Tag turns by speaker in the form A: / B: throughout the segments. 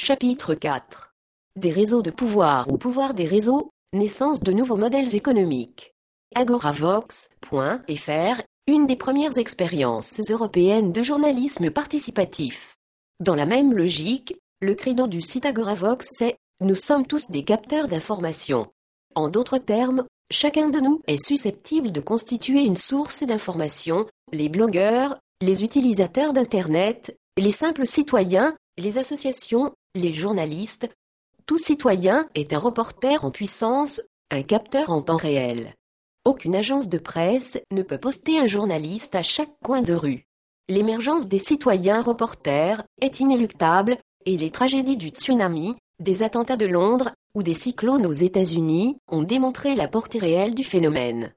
A: Chapitre 4 Des réseaux de pouvoir ou pouvoir des réseaux, naissance de nouveaux modèles économiques. Agoravox.fr, une des premières expériences européennes de journalisme participatif. Dans la même logique, le credo du site Agoravox est Nous sommes tous des capteurs d'informations. En d'autres termes, chacun de nous est susceptible de constituer une source d'information, les blogueurs, les utilisateurs d'Internet, les simples citoyens, les associations, les journalistes. Tout citoyen est un reporter en puissance, un capteur en temps réel. Aucune agence de presse ne peut poster un journaliste à chaque coin de rue. L'émergence des citoyens reporters est inéluctable, et les tragédies du tsunami, des attentats de Londres ou des cyclones aux États-Unis ont démontré la portée réelle du phénomène.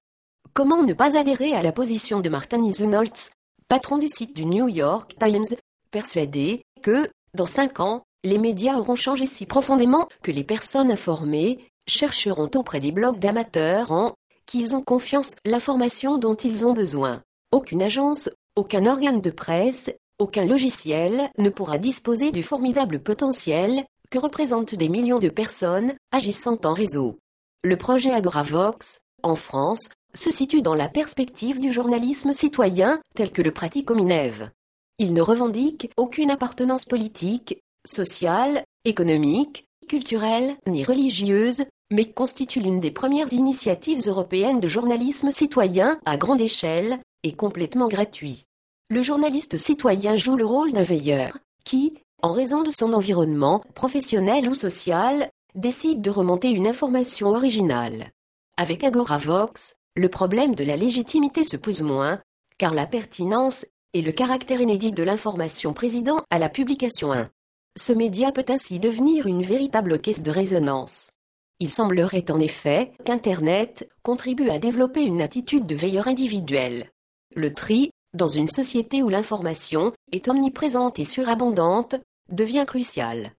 A: Comment ne pas adhérer à la position de Martin Isenholtz, patron du site du New York Times, persuadé que, dans cinq ans, les médias auront changé si profondément que les personnes informées chercheront auprès des blogs d'amateurs en qu'ils ont confiance l'information dont ils ont besoin. Aucune agence, aucun organe de presse, aucun logiciel ne pourra disposer du formidable potentiel que représentent des millions de personnes agissant en réseau. Le projet Agoravox, en France, se situe dans la perspective du journalisme citoyen tel que le pratique Ominev. Il ne revendique aucune appartenance politique, sociale, économique, culturelle ni religieuse, mais constitue l'une des premières initiatives européennes de journalisme citoyen à grande échelle et complètement gratuit. Le journaliste citoyen joue le rôle d'un veilleur, qui, en raison de son environnement professionnel ou social, décide de remonter une information originale. Avec Agoravox, le problème de la légitimité se pose moins, car la pertinence et le caractère inédit de l'information président à la publication 1. Ce média peut ainsi devenir une véritable caisse de résonance. Il semblerait en effet qu'Internet contribue à développer une attitude de veilleur individuel. Le tri, dans une société où l'information est omniprésente et surabondante, devient crucial.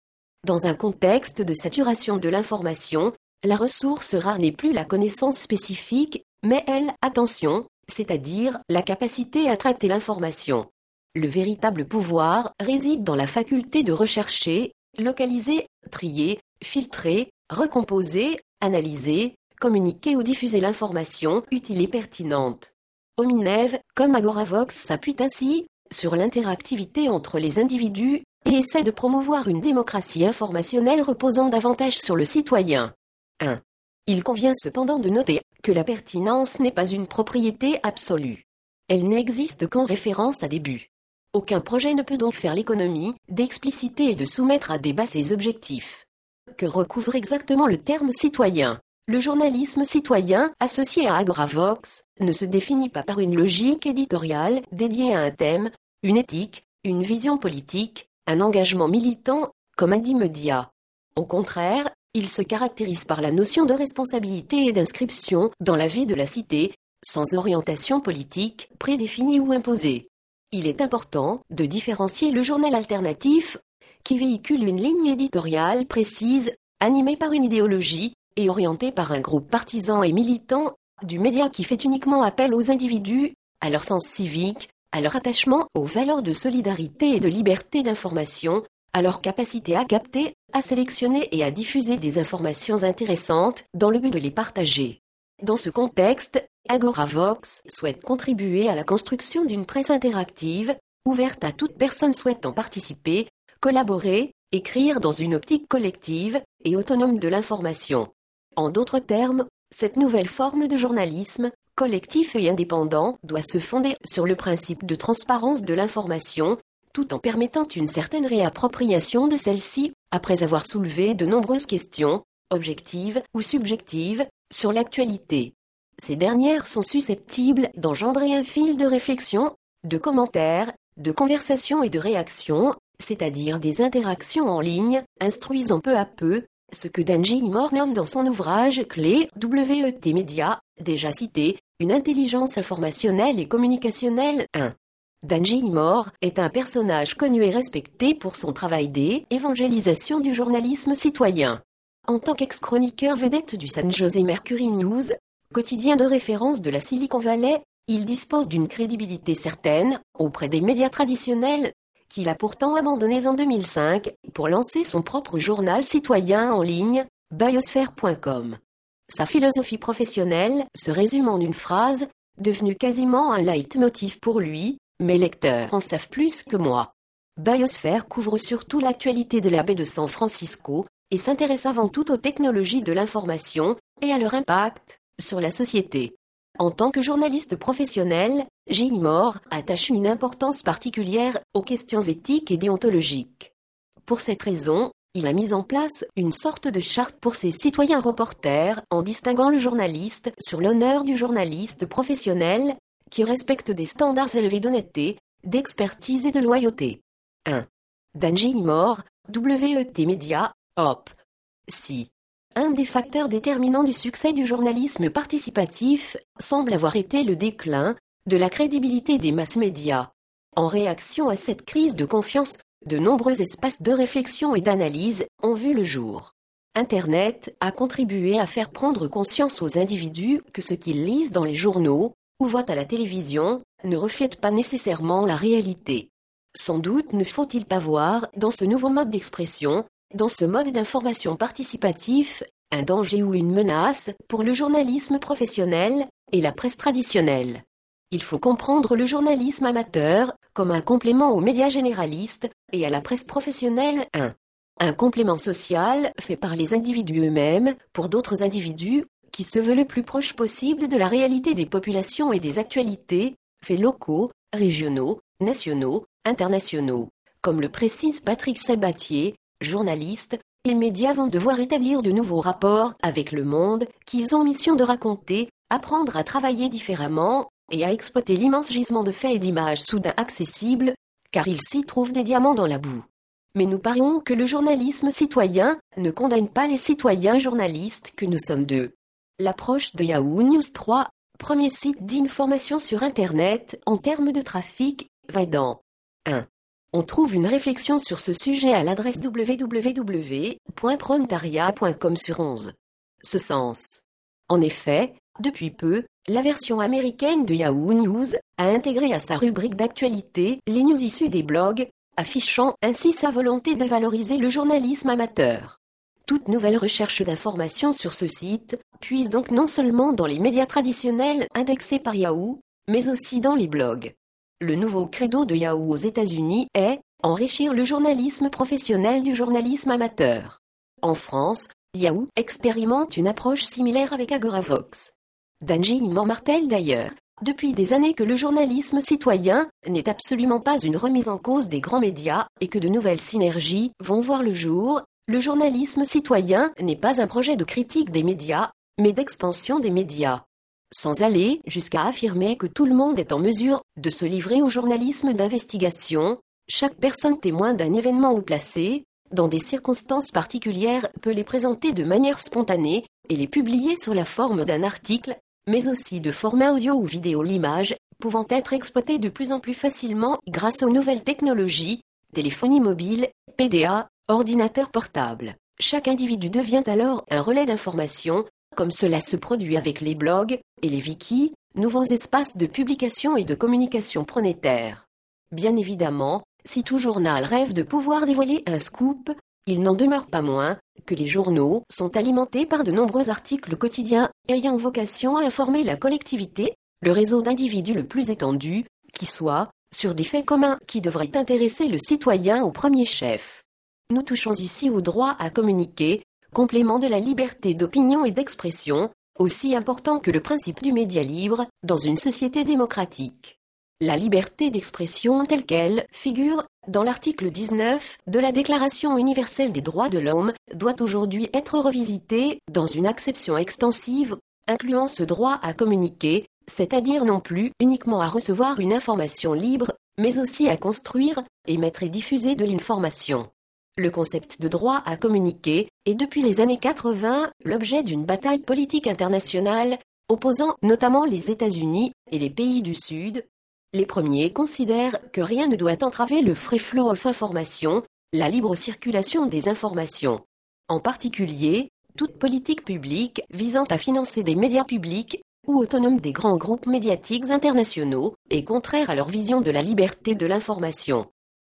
A: Dans un contexte de saturation de l'information, la ressource rare n'est plus la connaissance spécifique, mais elle, attention, c'est-à-dire la capacité à traiter l'information. Le véritable pouvoir réside dans la faculté de rechercher, localiser, trier, filtrer, recomposer, analyser, communiquer ou diffuser l'information utile et pertinente. Ominev, comme Agoravox, s'appuie ainsi sur l'interactivité entre les individus et essaie de promouvoir une démocratie informationnelle reposant davantage sur le citoyen. 1. Il convient cependant de noter que la pertinence n'est pas une propriété absolue. Elle n'existe qu'en référence à des buts. Aucun projet ne peut donc faire l'économie d'expliciter et de soumettre à débat ses objectifs. Que recouvre exactement le terme citoyen? Le journalisme citoyen, associé à Agoravox, ne se définit pas par une logique éditoriale dédiée à un thème, une éthique, une vision politique, un engagement militant, comme dit Media. Au contraire, il se caractérise par la notion de responsabilité et d'inscription dans la vie de la cité, sans orientation politique prédéfinie ou imposée. Il est important de différencier le journal alternatif, qui véhicule une ligne éditoriale précise, animée par une idéologie, et orientée par un groupe partisan et militant, du média qui fait uniquement appel aux individus, à leur sens civique, à leur attachement aux valeurs de solidarité et de liberté d'information, à leur capacité à capter, à sélectionner et à diffuser des informations intéressantes dans le but de les partager. Dans ce contexte, Agoravox souhaite contribuer à la construction d'une presse interactive, ouverte à toute personne souhaitant participer, collaborer, écrire dans une optique collective et autonome de l'information. En d'autres termes, cette nouvelle forme de journalisme, collectif et indépendant, doit se fonder sur le principe de transparence de l'information, tout en permettant une certaine réappropriation de celle-ci, après avoir soulevé de nombreuses questions, objectives ou subjectives, sur l'actualité. Ces dernières sont susceptibles d'engendrer un fil de réflexion, de commentaires, de conversations et de réactions, c'est-à-dire des interactions en ligne, instruisant peu à peu, ce que Danji Moore nomme dans son ouvrage clé WET Media, déjà cité, une intelligence informationnelle et communicationnelle 1. Danji Moore est un personnage connu et respecté pour son travail d'évangélisation du journalisme citoyen. En tant qu'ex-chroniqueur vedette du San Jose Mercury News, quotidien de référence de la Silicon Valley, il dispose d'une crédibilité certaine auprès des médias traditionnels qu'il a pourtant abandonnées en 2005 pour lancer son propre journal citoyen en ligne, biosphère.com. Sa philosophie professionnelle se résume en une phrase, devenue quasiment un leitmotiv pour lui, mes lecteurs en savent plus que moi. Biosphère couvre surtout l'actualité de la baie de San Francisco et s'intéresse avant tout aux technologies de l'information et à leur impact sur la société. En tant que journaliste professionnel. Moore attache une importance particulière aux questions éthiques et déontologiques. Pour cette raison, il a mis en place une sorte de charte pour ses citoyens reporters en distinguant le journaliste sur l'honneur du journaliste professionnel qui respecte des standards élevés d'honnêteté, d'expertise et de loyauté. 1. Danji Moore, WET Media, Hop. Si. Un des facteurs déterminants du succès du journalisme participatif semble avoir été le déclin de la crédibilité des masses médias. En réaction à cette crise de confiance, de nombreux espaces de réflexion et d'analyse ont vu le jour. Internet a contribué à faire prendre conscience aux individus que ce qu'ils lisent dans les journaux ou voient à la télévision ne reflète pas nécessairement la réalité. Sans doute ne faut-il pas voir dans ce nouveau mode d'expression dans ce mode d'information participatif, un danger ou une menace pour le journalisme professionnel et la presse traditionnelle. Il faut comprendre le journalisme amateur comme un complément aux médias généralistes et à la presse professionnelle un, un complément social fait par les individus eux-mêmes pour d'autres individus qui se veulent le plus proche possible de la réalité des populations et des actualités, faits locaux, régionaux, nationaux, internationaux. Comme le précise Patrick Sabatier, journalistes, les médias vont devoir établir de nouveaux rapports avec le monde qu'ils ont mission de raconter, apprendre à travailler différemment et à exploiter l'immense gisement de faits et d'images soudain accessibles, car il s'y trouve des diamants dans la boue. Mais nous parions que le journalisme citoyen ne condamne pas les citoyens journalistes que nous sommes d'eux. L'approche de Yahoo News 3, premier site d'information sur Internet en termes de trafic, va dans 1. On trouve une réflexion sur ce sujet à l'adresse www.prontaria.com sur 11. Ce sens. En effet, depuis peu, la version américaine de Yahoo News a intégré à sa rubrique d'actualité les news issues des blogs, affichant ainsi sa volonté de valoriser le journalisme amateur. Toute nouvelle recherche d'informations sur ce site puise donc non seulement dans les médias traditionnels indexés par Yahoo, mais aussi dans les blogs. Le nouveau credo de Yahoo aux États-Unis est enrichir le journalisme professionnel du journalisme amateur. En France, Yahoo expérimente une approche similaire avec Agoravox. Danji martèle d'ailleurs, depuis des années que le journalisme citoyen n'est absolument pas une remise en cause des grands médias et que de nouvelles synergies vont voir le jour, le journalisme citoyen n'est pas un projet de critique des médias, mais d'expansion des médias sans aller jusqu'à affirmer que tout le monde est en mesure de se livrer au journalisme d'investigation, chaque personne témoin d'un événement ou placé, dans des circonstances particulières, peut les présenter de manière spontanée et les publier sous la forme d'un article, mais aussi de format audio ou vidéo l'image, pouvant être exploitée de plus en plus facilement grâce aux nouvelles technologies, téléphonie mobile, PDA, ordinateur portable. Chaque individu devient alors un relais d'information, comme cela se produit avec les blogs et les wikis, nouveaux espaces de publication et de communication pronétaires. Bien évidemment, si tout journal rêve de pouvoir dévoiler un scoop, il n'en demeure pas moins que les journaux sont alimentés par de nombreux articles quotidiens ayant vocation à informer la collectivité, le réseau d'individus le plus étendu, qui soit, sur des faits communs qui devraient intéresser le citoyen au premier chef. Nous touchons ici au droit à communiquer, complément de la liberté d'opinion et d'expression, aussi important que le principe du média libre dans une société démocratique. La liberté d'expression telle qu'elle figure dans l'article 19 de la Déclaration universelle des droits de l'homme doit aujourd'hui être revisitée dans une acception extensive incluant ce droit à communiquer, c'est-à-dire non plus uniquement à recevoir une information libre, mais aussi à construire, émettre et diffuser de l'information. Le concept de droit à communiquer est depuis les années 80 l'objet d'une bataille politique internationale opposant notamment les États-Unis et les pays du Sud. Les premiers considèrent que rien ne doit entraver le free flow of information, la libre circulation des informations. En particulier, toute politique publique visant à financer des médias publics ou autonomes des grands groupes médiatiques internationaux est contraire à leur vision de la liberté de l'information.